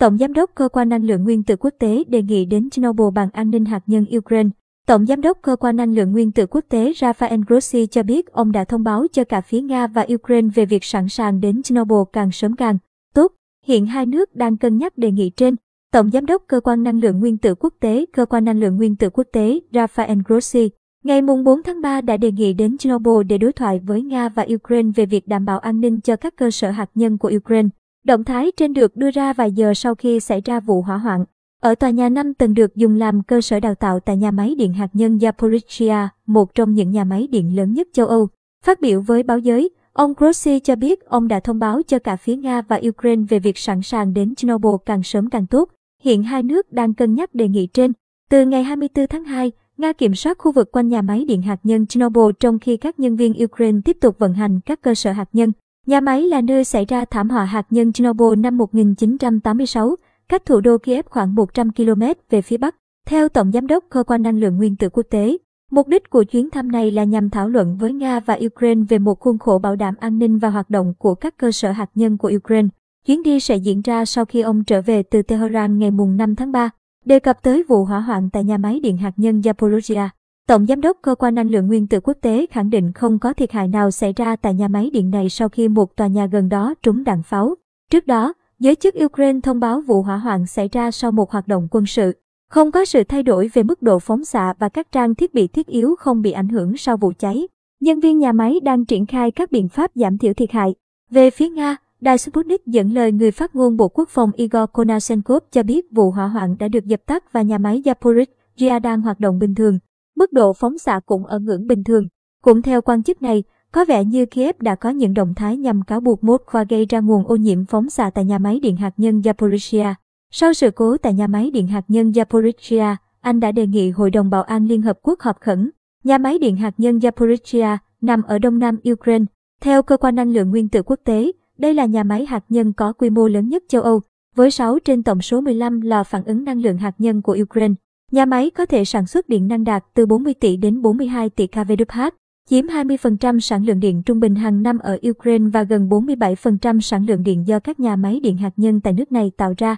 Tổng Giám đốc Cơ quan Năng lượng Nguyên tử Quốc tế đề nghị đến Chernobyl bàn an ninh hạt nhân Ukraine. Tổng Giám đốc Cơ quan Năng lượng Nguyên tử Quốc tế Rafael Grossi cho biết ông đã thông báo cho cả phía Nga và Ukraine về việc sẵn sàng đến Chernobyl càng sớm càng tốt. Hiện hai nước đang cân nhắc đề nghị trên. Tổng Giám đốc Cơ quan Năng lượng Nguyên tử Quốc tế, Cơ quan Năng lượng Nguyên tử Quốc tế Rafael Grossi, ngày 4 tháng 3 đã đề nghị đến Chernobyl để đối thoại với Nga và Ukraine về việc đảm bảo an ninh cho các cơ sở hạt nhân của Ukraine. Động thái trên được đưa ra vài giờ sau khi xảy ra vụ hỏa hoạn. Ở tòa nhà 5 tầng được dùng làm cơ sở đào tạo tại nhà máy điện hạt nhân Zaporizhia, một trong những nhà máy điện lớn nhất châu Âu. Phát biểu với báo giới, ông Grossi cho biết ông đã thông báo cho cả phía Nga và Ukraine về việc sẵn sàng đến Chernobyl càng sớm càng tốt. Hiện hai nước đang cân nhắc đề nghị trên. Từ ngày 24 tháng 2, Nga kiểm soát khu vực quanh nhà máy điện hạt nhân Chernobyl trong khi các nhân viên Ukraine tiếp tục vận hành các cơ sở hạt nhân. Nhà máy là nơi xảy ra thảm họa hạt nhân Chernobyl năm 1986, cách thủ đô Kiev khoảng 100 km về phía bắc. Theo Tổng Giám đốc Cơ quan Năng lượng Nguyên tử Quốc tế, mục đích của chuyến thăm này là nhằm thảo luận với Nga và Ukraine về một khuôn khổ bảo đảm an ninh và hoạt động của các cơ sở hạt nhân của Ukraine. Chuyến đi sẽ diễn ra sau khi ông trở về từ Tehran ngày 5 tháng 3. Đề cập tới vụ hỏa hoạn tại nhà máy điện hạt nhân Zaporizhia, Tổng Giám đốc Cơ quan Năng lượng Nguyên tử Quốc tế khẳng định không có thiệt hại nào xảy ra tại nhà máy điện này sau khi một tòa nhà gần đó trúng đạn pháo. Trước đó, giới chức Ukraine thông báo vụ hỏa hoạn xảy ra sau một hoạt động quân sự. Không có sự thay đổi về mức độ phóng xạ và các trang thiết bị thiết yếu không bị ảnh hưởng sau vụ cháy. Nhân viên nhà máy đang triển khai các biện pháp giảm thiểu thiệt hại. Về phía Nga, Đài Sputnik dẫn lời người phát ngôn Bộ Quốc phòng Igor Konashenkov cho biết vụ hỏa hoạn đã được dập tắt và nhà máy Zaporizhia đang hoạt động bình thường. Mức độ phóng xạ cũng ở ngưỡng bình thường. Cũng theo quan chức này, có vẻ như Kiev đã có những động thái nhằm cáo buộc Moscow gây ra nguồn ô nhiễm phóng xạ tại nhà máy điện hạt nhân Zaporizhia. Sau sự cố tại nhà máy điện hạt nhân Zaporizhia, anh đã đề nghị Hội đồng Bảo an Liên Hợp Quốc họp khẩn. Nhà máy điện hạt nhân Zaporizhia nằm ở đông nam Ukraine. Theo Cơ quan Năng lượng Nguyên tử Quốc tế, đây là nhà máy hạt nhân có quy mô lớn nhất châu Âu, với 6 trên tổng số 15 lò phản ứng năng lượng hạt nhân của Ukraine. Nhà máy có thể sản xuất điện năng đạt từ 40 tỷ đến 42 tỷ kWh, chiếm 20% sản lượng điện trung bình hàng năm ở Ukraine và gần 47% sản lượng điện do các nhà máy điện hạt nhân tại nước này tạo ra.